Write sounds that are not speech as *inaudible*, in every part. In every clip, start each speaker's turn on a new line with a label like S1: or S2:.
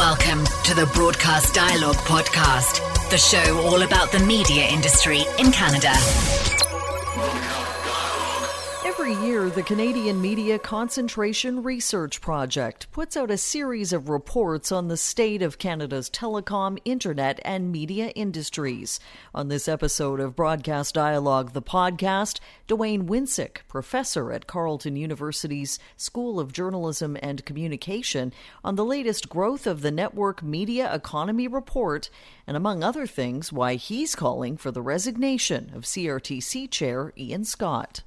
S1: Welcome to the Broadcast Dialogue Podcast, the show all about the media industry in Canada.
S2: Every year, the Canadian Media Concentration Research Project puts out a series of reports on the state of Canada's telecom, internet, and media industries. On this episode of Broadcast Dialogue, the podcast, Dwayne Winseck, professor at Carleton University's School of Journalism and Communication, on the latest growth of the network media economy report, and among other things, why he's calling for the resignation of CRTC chair Ian Scott.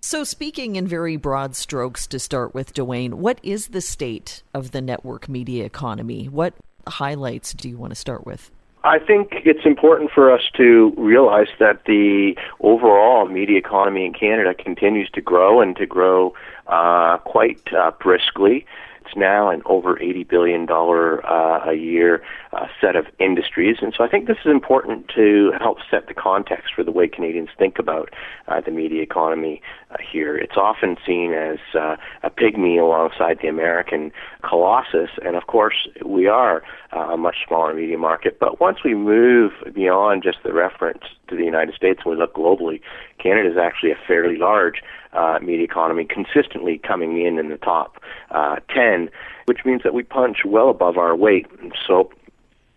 S2: So, speaking in very broad strokes to start with, Dwayne, what is the state of the network media economy? What highlights do you want to start with?
S3: I think it's important for us to realize that the overall media economy in Canada continues to grow and to grow uh, quite uh, briskly. It's now an over $80 billion uh, a year uh, set of industries. And so I think this is important to help set the context for the way Canadians think about uh, the media economy uh, here. It's often seen as uh, a pygmy alongside the American colossus. And of course, we are uh, a much smaller media market. But once we move beyond just the reference to the United States and we look globally, Canada is actually a fairly large uh, media economy, consistently coming in in the top uh, 10, which means that we punch well above our weight. So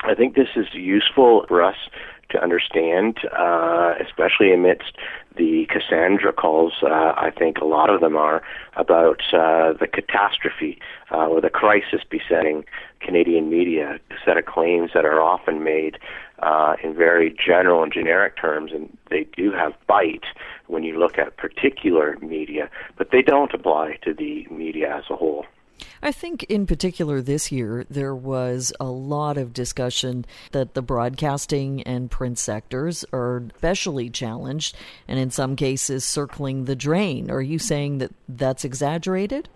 S3: I think this is useful for us to understand, uh, especially amidst the Cassandra calls, uh, I think a lot of them are, about uh, the catastrophe uh, or the crisis besetting Canadian media, a set of claims that are often made uh, in very general and generic terms, and they do have bite when you look at particular media, but they don't apply to the media as a whole.
S2: I think, in particular, this year, there was a lot of discussion that the broadcasting and print sectors are especially challenged and, in some cases, circling the drain. Are you saying that that's exaggerated?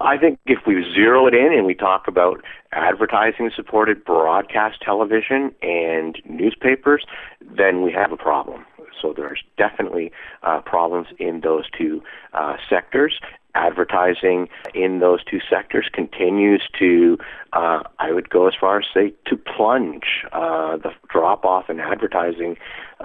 S3: I think if we zero it in and we talk about advertising supported broadcast television and newspapers, then we have a problem. So there's definitely uh, problems in those two uh, sectors advertising in those two sectors continues to, uh, I would go as far as say, to plunge. Uh, the drop off in advertising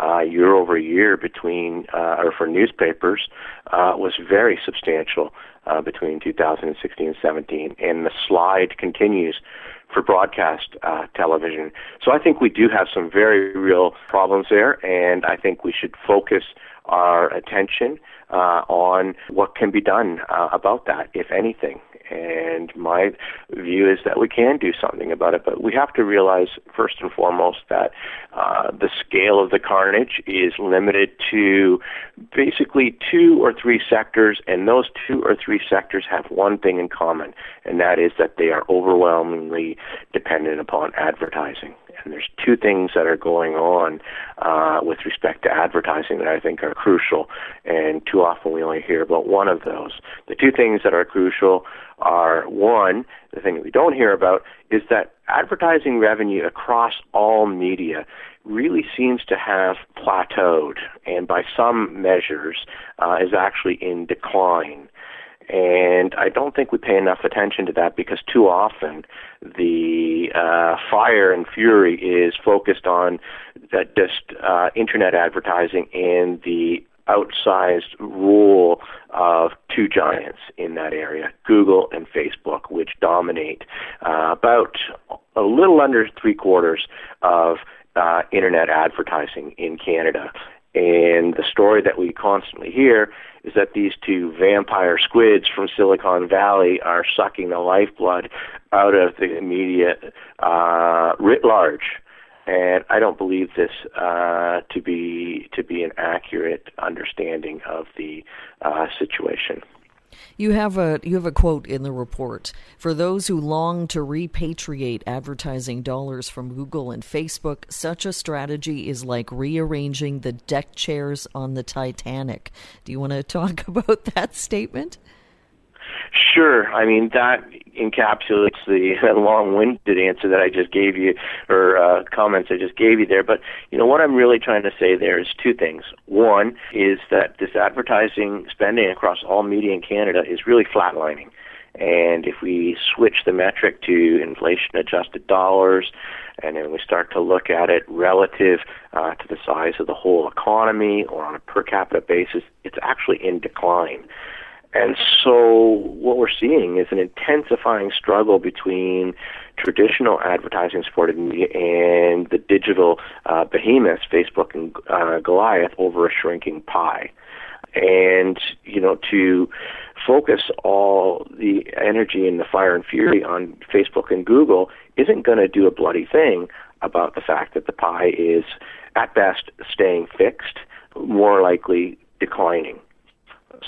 S3: uh, year over year between, uh, or for newspapers, uh, was very substantial uh, between 2016 and 17, and the slide continues for broadcast uh, television. So I think we do have some very real problems there, and I think we should focus our attention uh, on what can be done uh, about that, if anything. And my view is that we can do something about it, but we have to realize first and foremost that uh, the scale of the carnage is limited to basically two or three sectors, and those two or three sectors have one thing in common, and that is that they are overwhelmingly dependent upon advertising. And there's two things that are going on uh, with respect to advertising that I think are crucial, and too often we only hear about one of those. The two things that are crucial are one, the thing that we don't hear about is that advertising revenue across all media really seems to have plateaued, and by some measures uh, is actually in decline. And I don't think we pay enough attention to that because too often the uh, fire and fury is focused on that just uh, internet advertising and the outsized role of two giants in that area, Google and Facebook, which dominate uh, about a little under three quarters of uh, internet advertising in Canada. And the story that we constantly hear is that these two vampire squids from Silicon Valley are sucking the lifeblood out of the media uh, writ large. And I don't believe this uh, to be to be an accurate understanding of the uh, situation.
S2: You have a you have a quote in the report for those who long to repatriate advertising dollars from Google and Facebook. Such a strategy is like rearranging the deck chairs on the Titanic. Do you want to *laughs* talk about that statement?
S3: Sure. I mean, that encapsulates the *laughs* long-winded answer that I just gave you, or uh, comments I just gave you there. But you know what I'm really trying to say there is two things. One is that this advertising spending across all media in Canada is really flatlining. And if we switch the metric to inflation adjusted dollars, and then we start to look at it relative uh, to the size of the whole economy or on a per capita basis, it's actually in decline. And so what we're seeing is an intensifying struggle between traditional advertising supported media and the digital uh, behemoths, Facebook and uh, Goliath, over a shrinking pie. And, you know, to focus all the energy and the fire and fury on Facebook and Google isn't going to do a bloody thing about the fact that the pie is, at best, staying fixed, more likely declining.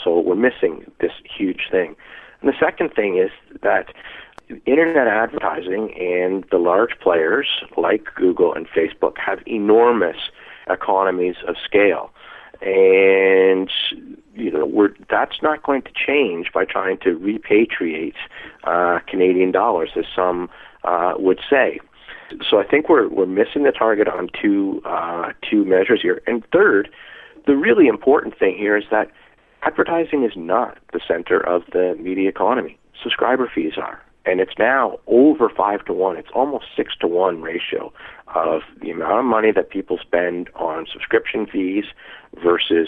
S3: So we're missing this huge thing. And the second thing is that internet advertising and the large players like Google and Facebook have enormous economies of scale. And you know, we're, that's not going to change by trying to repatriate uh, Canadian dollars, as some uh, would say. So I think we're we're missing the target on two uh, two measures here. And third, the really important thing here is that advertising is not the center of the media economy. Subscriber fees are. And it's now over five to one. It's almost six to one ratio of the amount of money that people spend on subscription fees versus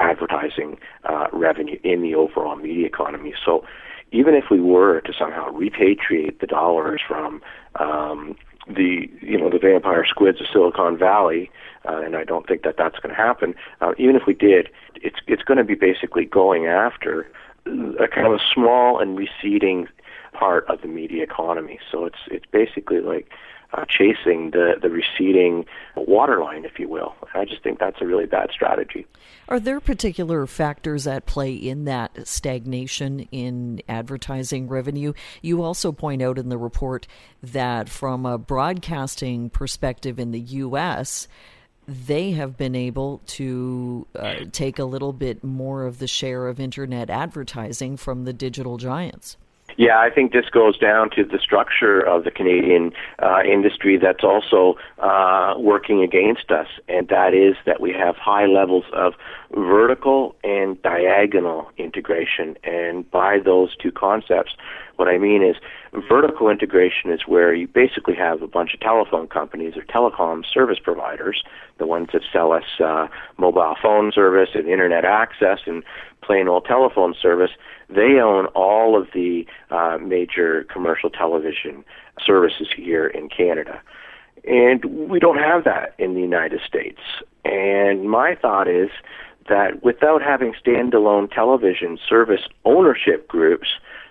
S3: advertising uh, revenue in the overall media economy. So even if we were to somehow repatriate the dollars from um, the you know the vampire squids of Silicon Valley, uh, and I don't think that that's going to happen. Uh, even if we did, it's it's going to be basically going after a kind of a small and receding part of the media economy. So it's it's basically like uh, chasing the the receding waterline, if you will. I just think that's a really bad strategy.
S2: Are there particular factors at play in that stagnation in advertising revenue? You also point out in the report that from a broadcasting perspective in the U.S they have been able to uh, take a little bit more of the share of internet advertising from the digital giants.
S3: Yeah, I think this goes down to the structure of the Canadian uh, industry that's also uh, working against us, and that is that we have high levels of vertical and diagonal integration. And by those two concepts, what I mean is vertical integration is where you basically have a bunch of telephone companies or telecom service providers, the ones that sell us uh, mobile phone service and internet access and plain old telephone service they own all of the uh, major commercial television services here in Canada. And we don't have that in the United States. And my thought is that without having standalone television service ownership groups,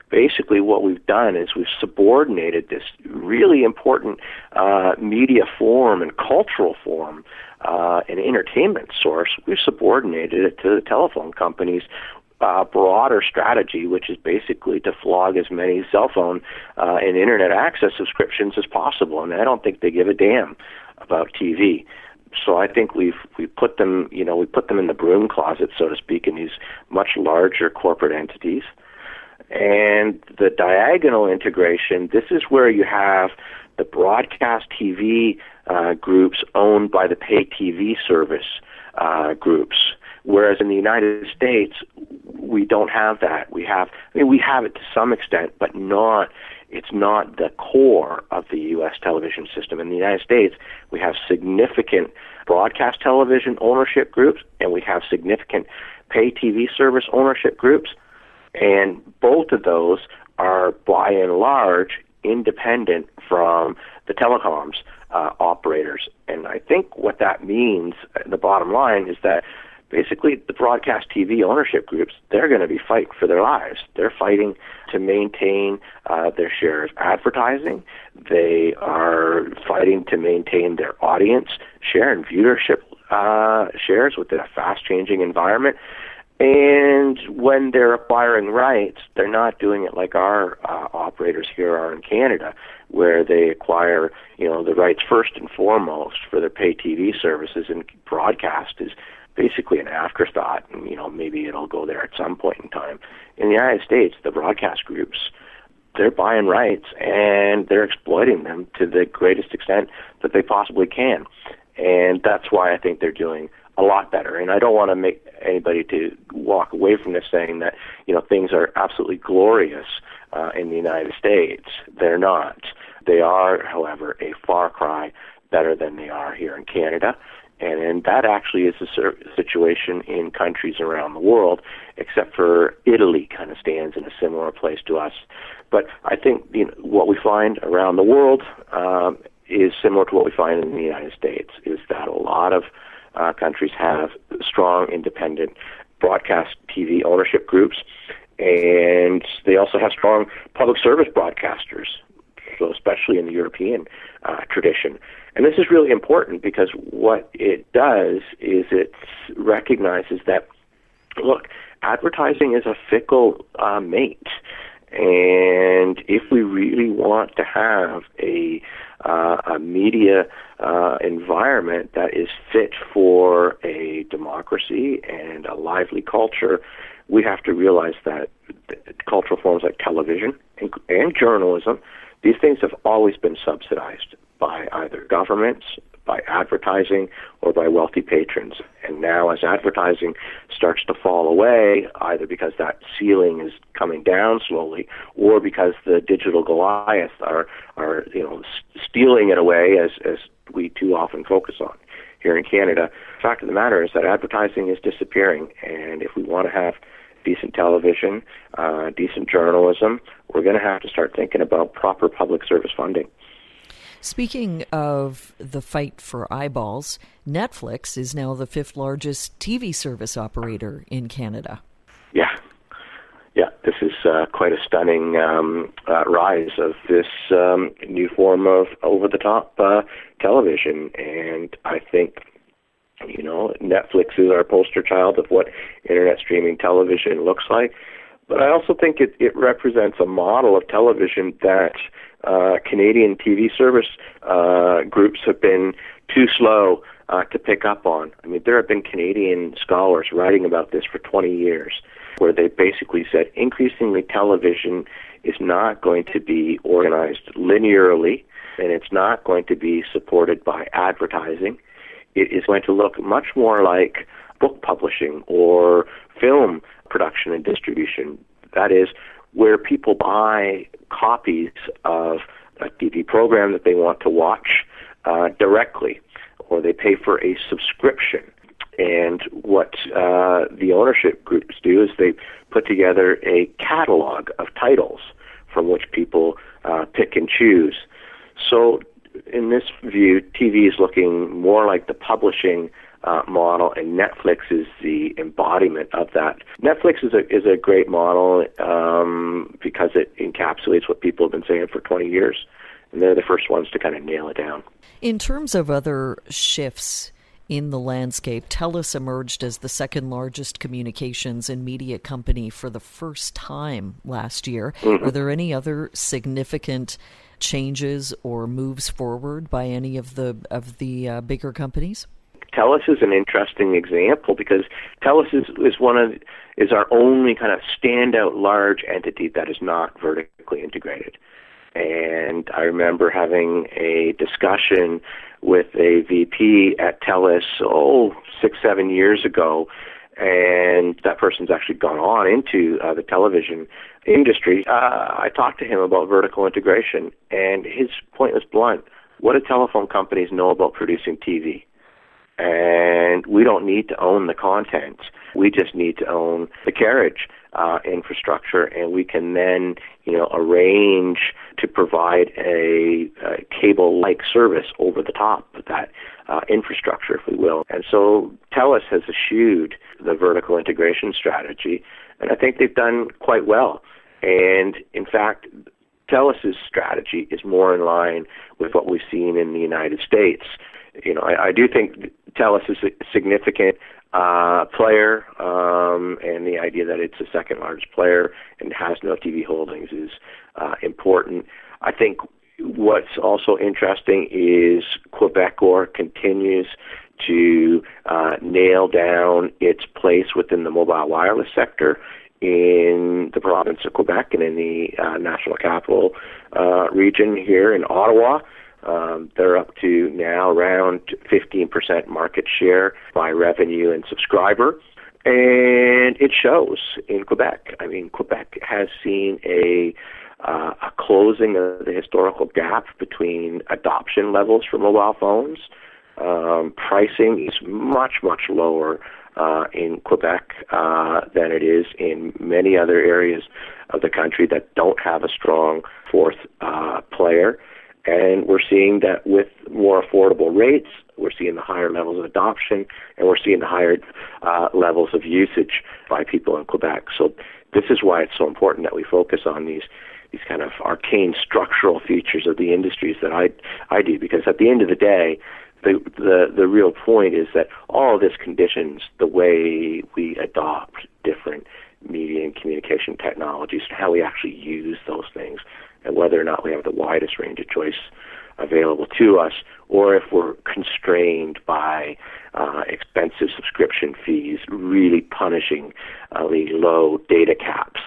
S3: basically what we've done is we've subordinated this really important uh, media form and cultural form uh, and entertainment source, we've subordinated it to the telephone companies uh, broader strategy, which is basically to flog as many cell phone uh, and internet access subscriptions as possible. And I don't think they give a damn about TV. So I think we've we put them, you know, we put them in the broom closet, so to speak, in these much larger corporate entities. And the diagonal integration, this is where you have the broadcast TV uh, groups owned by the pay TV service uh, groups. Whereas in the United States, we don't have that. We have, I mean, we have it to some extent, but not. It's not the core of the U.S. television system. In the United States, we have significant broadcast television ownership groups, and we have significant pay TV service ownership groups, and both of those are, by and large, independent from the telecoms uh, operators. And I think what that means, the bottom line, is that basically the broadcast TV ownership groups, they're going to be fighting for their lives. They're fighting to maintain uh, their share of advertising. They are fighting to maintain their audience share and viewership uh, shares within a fast changing environment. And when they're acquiring rights, they're not doing it like our uh, operators here are in Canada, where they acquire, you know, the rights first and foremost for their pay TV services, and broadcast is basically an afterthought, and you know maybe it'll go there at some point in time. In the United States, the broadcast groups they're buying rights and they're exploiting them to the greatest extent that they possibly can, and that's why I think they're doing a lot better. And I don't want to make anybody to walk away from this saying that you know things are absolutely glorious uh, in the United States. They're not. They are, however, a far cry better than they are here in Canada. And, and that actually is a situation in countries around the world, except for Italy kind of stands in a similar place to us. But I think you know, what we find around the world um, is similar to what we find in the United States, is that a lot of uh, countries have strong independent broadcast TV ownership groups, and they also have strong public service broadcasters. So, especially in the European uh, tradition, and this is really important because what it does is it recognizes that look, advertising is a fickle uh, mate. And if we really want to have a uh, a media uh, environment that is fit for a democracy and a lively culture, we have to realize that cultural forms like television and, and journalism, these things have always been subsidized by either governments, by advertising, or by wealthy patrons. And now, as advertising starts to fall away, either because that ceiling is coming down slowly, or because the digital Goliaths are are you know stealing it away, as as we too often focus on here in Canada. The fact of the matter is that advertising is disappearing, and if we want to have decent television, uh, decent journalism, we're going to have to start thinking about proper public service funding.
S2: Speaking of the fight for eyeballs, Netflix is now the fifth largest TV service operator in Canada.
S3: Yeah. Yeah, this is uh, quite a stunning um, uh, rise of this um, new form of over the top uh, television. And I think, you know, Netflix is our poster child of what internet streaming television looks like. But I also think it, it represents a model of television that uh, Canadian TV service uh, groups have been too slow uh, to pick up on. I mean, there have been Canadian scholars writing about this for 20 years, where they basically said increasingly television is not going to be organized linearly, and it's not going to be supported by advertising. It is going to look much more like book publishing or film production and distribution. That is, where people buy copies of a TV program that they want to watch uh, directly, or they pay for a subscription. And what uh, the ownership groups do is they put together a catalog of titles from which people uh, pick and choose. So, in this view, TV is looking more like the publishing uh, model, and Netflix is the embodiment of that. Netflix is a is a great model um, because it encapsulates what people have been saying for 20 years, and they're the first ones to kind of nail it down.
S2: In terms of other shifts in the landscape, TELUS emerged as the second largest communications and media company for the first time last year. Mm-hmm. Are there any other significant changes or moves forward by any of the of the uh, bigger companies?
S3: TELUS is an interesting example because TELUS is, is one of is our only kind of standout large entity that is not vertically integrated. And I remember having a discussion with a VP at TELUS, oh, six, seven years ago, and that person's actually gone on into uh, the television industry. Uh, I talked to him about vertical integration, and his point was blunt. What do telephone companies know about producing TV? And we don't need to own the content. We just need to own the carriage uh, infrastructure, and we can then, you know, arrange to provide a, a cable-like service over the top of that uh, infrastructure, if we will. And so, TELUS has eschewed the vertical integration strategy, and I think they've done quite well. And in fact, TELUS's strategy is more in line with what we've seen in the United States. You know, I, I do think TELUS is a significant uh, player, um, and the idea that it's the second largest player and has no TV holdings is uh, important. I think what's also interesting is Quebecor continues to uh, nail down its place within the mobile wireless sector in the province of Quebec and in the uh, national capital uh, region here in Ottawa. Um, they're up to now around 15% market share by revenue and subscriber. And it shows in Quebec. I mean, Quebec has seen a uh, a closing of the historical gap between adoption levels for mobile phones. Um, pricing is much, much lower uh, in Quebec uh, than it is in many other areas of the country that don't have a strong fourth uh, player. And we're seeing that with more affordable rates, we're seeing the higher levels of adoption, and we're seeing the higher uh, levels of usage by people in Quebec. So this is why it's so important that we focus on these these kind of arcane structural features of the industries that I I do because at the end of the day, the the the real point is that all this conditions the way we adopt different media and communication technologies and how we actually use those things and whether or not we have the widest range of choice available to us or if we're constrained by uh, expensive subscription fees really punishing uh, the low data caps.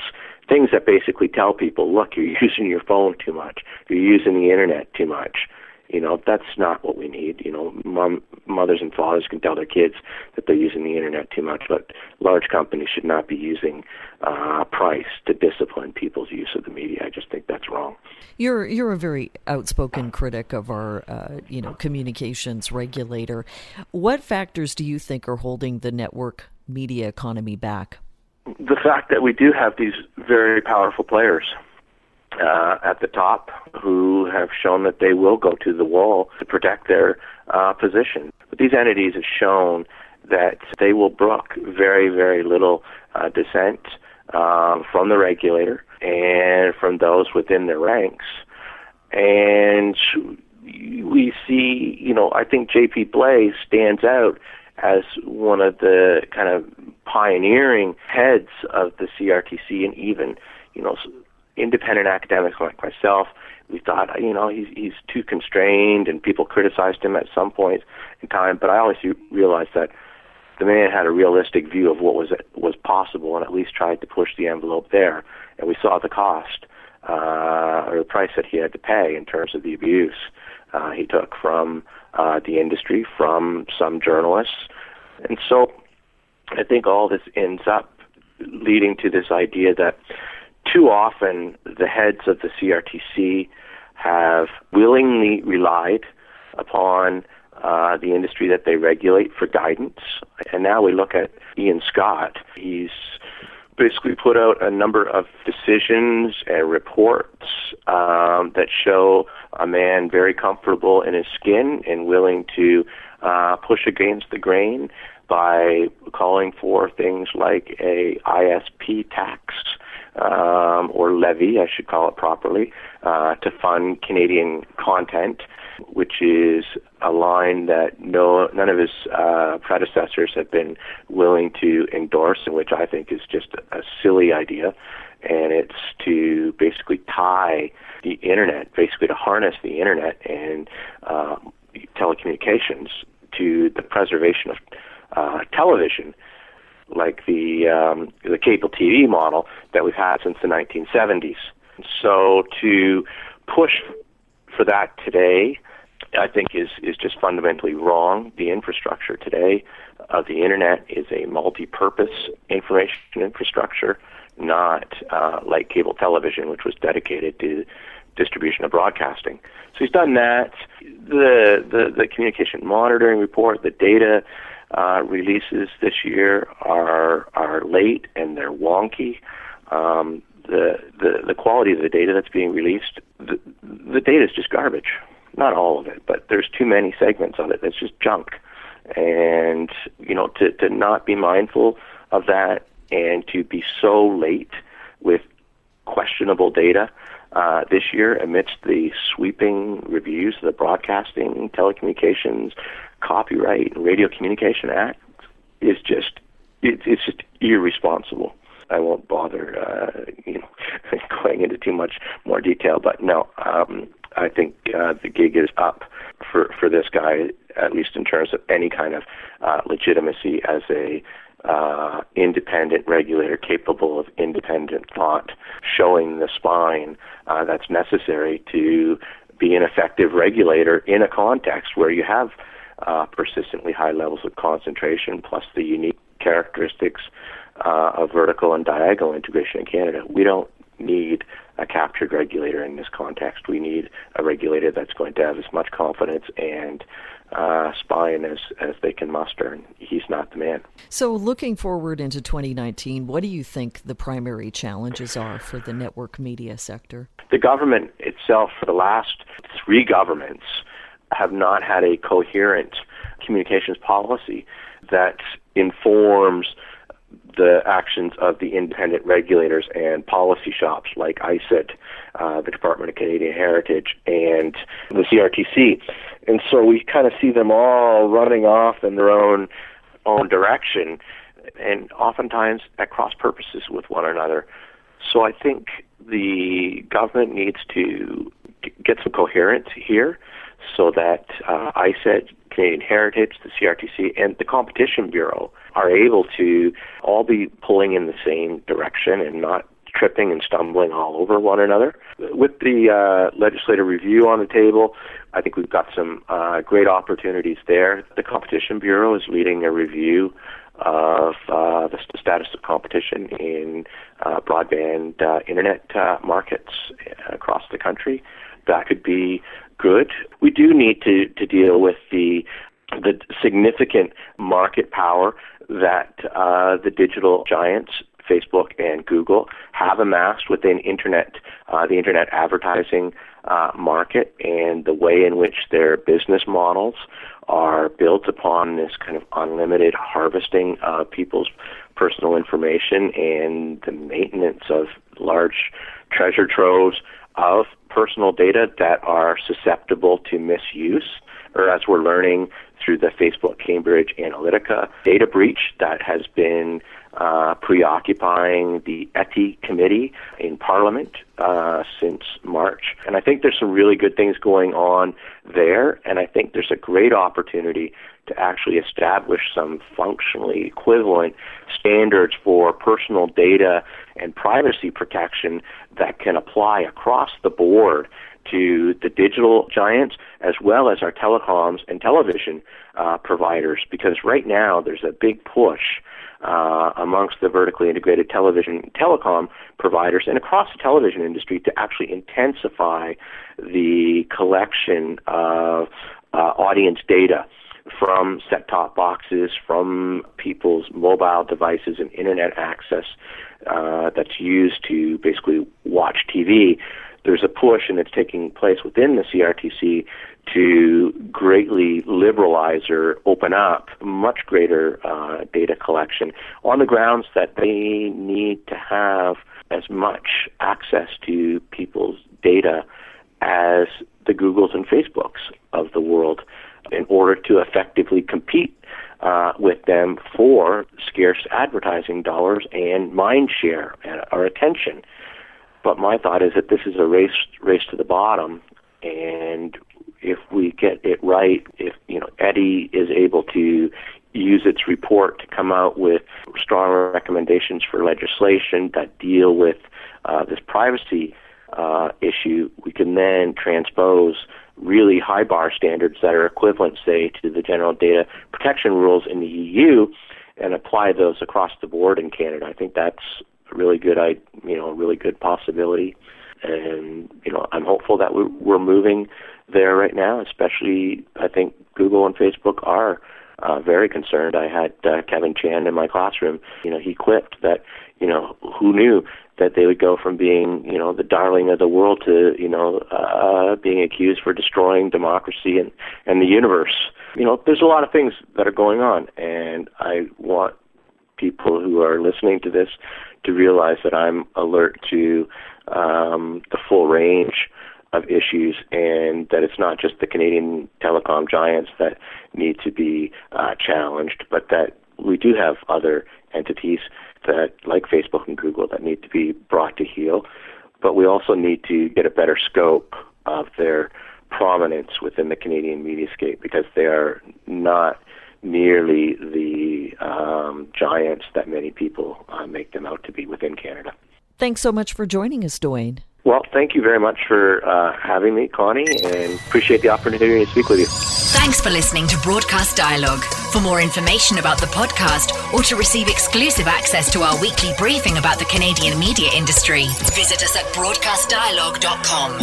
S3: Things that basically tell people look you're *laughs* using your phone too much you're using the internet too much you know, that's not what we need. You know, mom, mothers and fathers can tell their kids that they're using the internet too much, but large companies should not be using uh, price to discipline people's use of the media. I just think that's wrong.
S2: You're you're a very outspoken critic of our, uh, you know, communications regulator. What factors do you think are holding the network media economy back?
S3: The fact that we do have these very powerful players uh, at the top who have shown that they will go to the wall to protect their uh, position. But these entities have shown that they will brook very, very little uh, dissent um, from the regulator and from those within their ranks. And we see, you know, I think J.P. Blais stands out as one of the kind of pioneering heads of the CRTC and even, you know, independent academics like myself, we thought, you know, he's he's too constrained, and people criticized him at some point in time. But I always realized that the man had a realistic view of what was was possible, and at least tried to push the envelope there. And we saw the cost uh, or the price that he had to pay in terms of the abuse uh, he took from uh, the industry, from some journalists, and so I think all this ends up leading to this idea that too often the heads of the CRTC have willingly relied upon uh, the industry that they regulate for guidance. And now we look at Ian Scott. He's basically put out a number of decisions and reports um, that show a man very comfortable in his skin and willing to uh, push against the grain by calling for things like a ISP tax um, or levy, I should call it properly, uh, to fund Canadian content, which is a line that no none of his uh, predecessors have been willing to endorse, and which I think is just a silly idea. And it's to basically tie the internet, basically to harness the internet and uh, telecommunications to the preservation of uh, television like the um, the cable TV model that we've had since the 1970s. So to push for that today, I think is is just fundamentally wrong. The infrastructure today of the internet is a multi-purpose information infrastructure, not uh, like cable television, which was dedicated to distribution of broadcasting. So he's done that. The the, the communication monitoring report, the data uh, releases this year are are late and they're wonky. Um, the, the the quality of the data that's being released, the, the data is just garbage. Not all of it, but there's too many segments of it that's just junk. And you know, to to not be mindful of that and to be so late with questionable data uh, this year amidst the sweeping reviews of the Broadcasting, Telecommunications, Copyright, and Radio Communication Act is just it, it's just irresponsible. I won't bother, uh, you know, *laughs* going into too much more detail, but no, um, I think uh, the gig is up for for this guy, at least in terms of any kind of uh, legitimacy as a uh, independent regulator capable of independent thought, showing the spine uh, that's necessary to be an effective regulator in a context where you have uh, persistently high levels of concentration plus the unique characteristics uh, of vertical and diagonal integration in Canada. We don't need a captured regulator in this context. We need a regulator that's going to have as much confidence and uh, spine as, as they can muster, and he's not the man.
S2: So, looking forward into 2019, what do you think the primary challenges are for the network media sector?
S3: The government itself, for the last three governments, have not had a coherent communications policy that informs the actions of the independent regulators and policy shops like ISED, uh, the Department of Canadian Heritage, and the CRTC. And so we kind of see them all running off in their own own direction, and oftentimes at cross purposes with one another. So I think the government needs to get some coherence here so that uh, ISED, Canadian Heritage, the CRTC, and the Competition Bureau are able to all be pulling in the same direction and not tripping and stumbling all over one another. With the uh, legislative review on the table, I think we've got some uh, great opportunities there. The Competition Bureau is leading a review of uh, the status of competition in uh, broadband uh, internet uh, markets across the country. That could be good. We do need to, to deal with the the significant market power that uh, the digital giants Facebook and Google have amassed within internet, uh, the internet advertising uh, market, and the way in which their business models are built upon this kind of unlimited harvesting of people's personal information and the maintenance of large treasure troves of personal data that are susceptible to misuse, or as we're learning through the Facebook Cambridge Analytica data breach that has been uh, preoccupying the ETI committee in Parliament uh, since March. And I think there's some really good things going on there, and I think there's a great opportunity to actually establish some functionally equivalent standards for personal data and privacy protection that can apply across the board to the digital giants as well as our telecoms and television uh, providers because right now there's a big push uh, amongst the vertically integrated television telecom providers and across the television industry to actually intensify the collection of uh, audience data from set top boxes, from people's mobile devices and internet access uh, that's used to basically watch TV. There's a push, and it's taking place within the CRTC to greatly liberalize or open up much greater uh, data collection on the grounds that they need to have as much access to people's data as the Googles and Facebooks of the world in order to effectively compete uh, with them for scarce advertising dollars and mind share or attention. But my thought is that this is a race race to the bottom, and if we get it right, if you know ETI is able to use its report to come out with strong recommendations for legislation that deal with uh, this privacy uh, issue, we can then transpose really high bar standards that are equivalent, say, to the general data protection rules in the EU, and apply those across the board in Canada. I think that's a really good, I you know, a really good possibility, and you know, I'm hopeful that we're, moving there right now. Especially, I think Google and Facebook are uh, very concerned. I had uh, Kevin Chan in my classroom. You know, he quipped that, you know, who knew that they would go from being, you know, the darling of the world to, you know, uh, being accused for destroying democracy and, and the universe. You know, there's a lot of things that are going on, and I want people who are listening to this to realize that I'm alert to um, the full range of issues, and that it's not just the Canadian telecom giants that need to be uh, challenged, but that we do have other entities that, like Facebook and Google, that need to be brought to heel. But we also need to get a better scope of their prominence within the Canadian mediascape because they are not nearly the um, giants that many people uh, make them out to be within Canada.
S2: Thanks so much for joining us, Dwayne.
S3: Well, thank you very much for uh, having me, Connie, and appreciate the opportunity to speak with you.
S1: Thanks for listening to Broadcast Dialogue. For more information about the podcast or to receive exclusive access to our weekly briefing about the Canadian media industry, visit us at broadcastdialogue.com.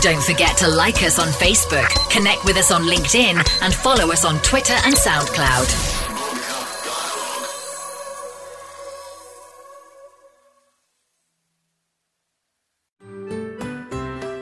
S1: Don't forget to like us on Facebook, connect with us on LinkedIn, and follow us on Twitter and SoundCloud.